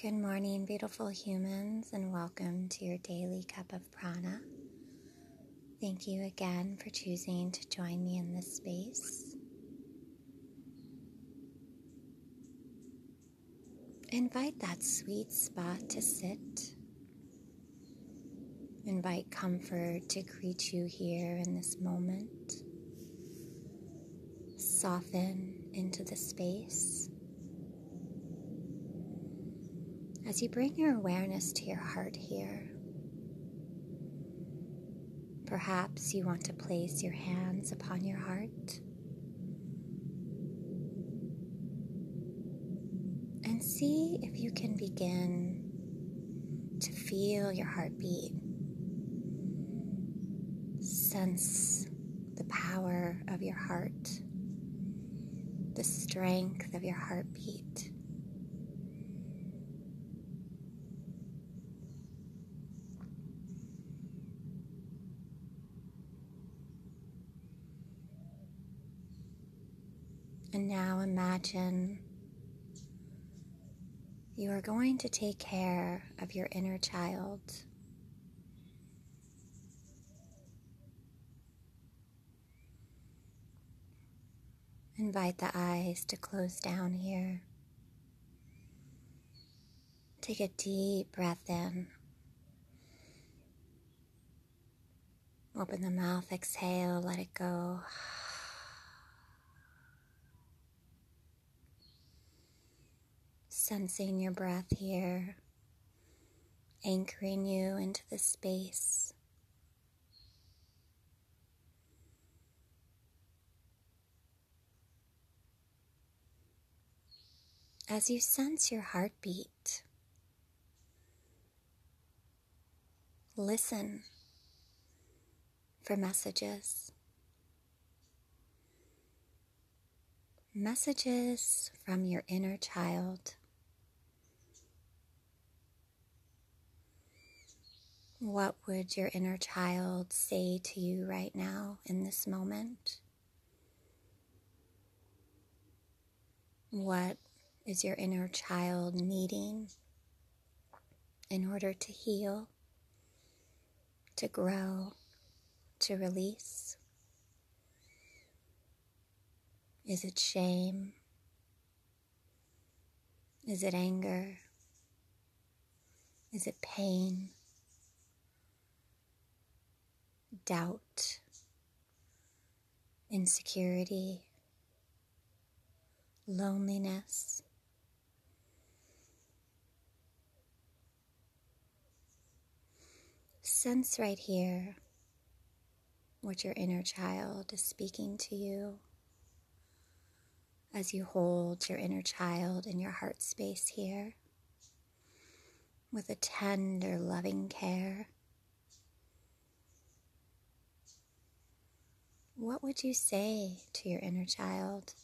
Good morning, beautiful humans, and welcome to your daily cup of prana. Thank you again for choosing to join me in this space. Invite that sweet spot to sit. Invite comfort to greet you here in this moment. Soften into the space. As you bring your awareness to your heart here. Perhaps you want to place your hands upon your heart and see if you can begin to feel your heartbeat. Sense the power of your heart, the strength of your heartbeat. And now imagine you are going to take care of your inner child. Invite the eyes to close down here. Take a deep breath in. Open the mouth, exhale, let it go. Sensing your breath here, anchoring you into the space. As you sense your heartbeat, listen for messages. Messages from your inner child. What would your inner child say to you right now in this moment? What is your inner child needing in order to heal, to grow, to release? Is it shame? Is it anger? Is it pain? Doubt, insecurity, loneliness. Sense right here what your inner child is speaking to you as you hold your inner child in your heart space here with a tender, loving care. What would you say to your inner child?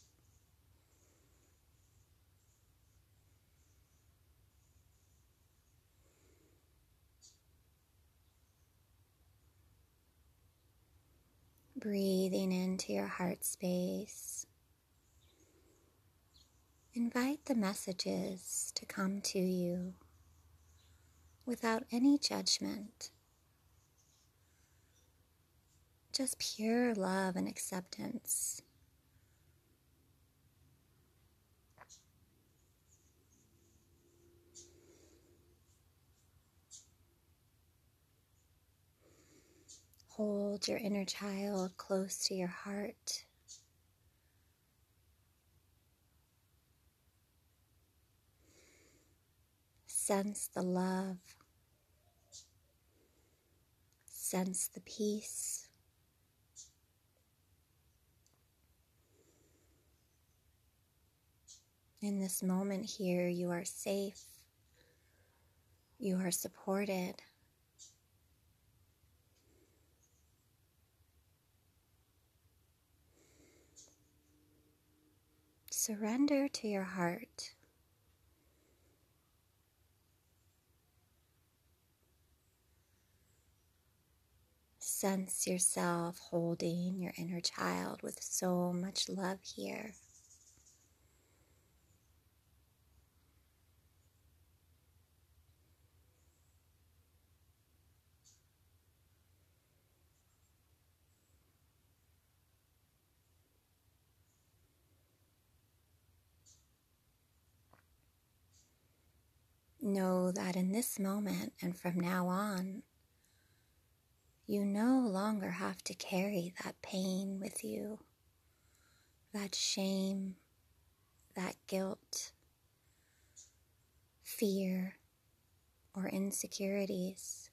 Breathing into your heart space. Invite the messages to come to you without any judgment just pure love and acceptance. Hold your inner child close to your heart. Sense the love. Sense the peace. In this moment here, you are safe. You are supported. Surrender to your heart. Sense yourself holding your inner child with so much love here. Know that in this moment and from now on, you no longer have to carry that pain with you, that shame, that guilt, fear, or insecurities.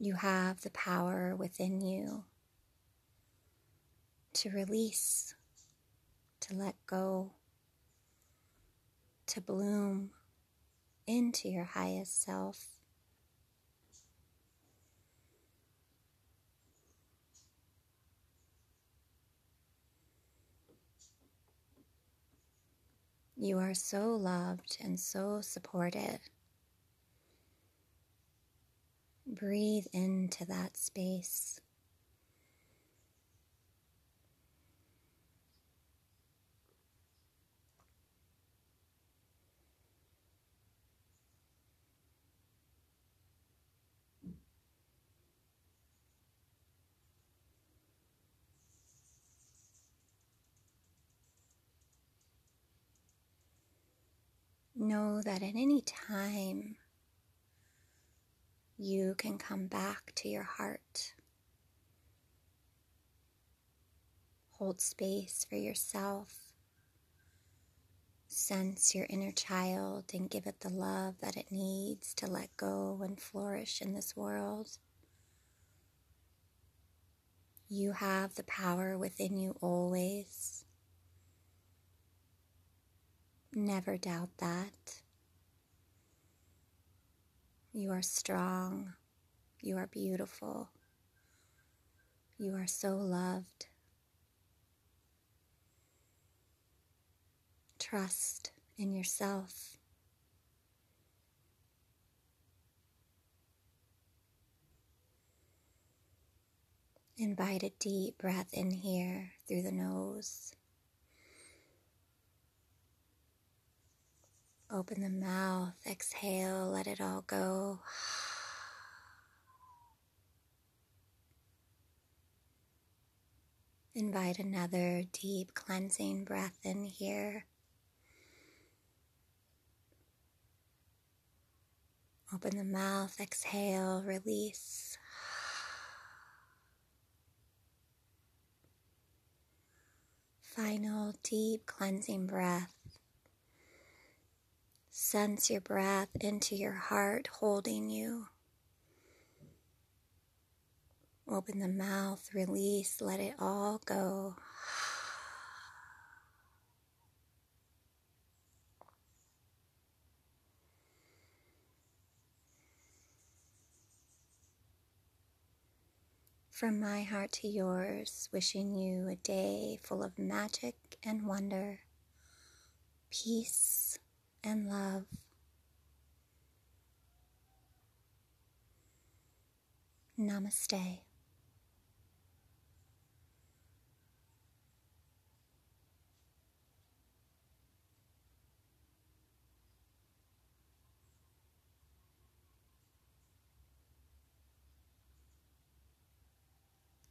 You have the power within you to release, to let go, to bloom into your highest self. You are so loved and so supported. Breathe into that space. Know that at any time you can come back to your heart. Hold space for yourself. Sense your inner child and give it the love that it needs to let go and flourish in this world. You have the power within you always. Never doubt that. You are strong. You are beautiful. You are so loved. Trust in yourself. Invite a deep breath in here through the nose. Open the mouth, exhale, let it all go. Invite another deep cleansing breath in here. Open the mouth, exhale, release. Final deep cleansing breath. Sense your breath into your heart holding you. Open the mouth, release, let it all go. From my heart to yours, wishing you a day full of magic and wonder, peace and love. Namaste.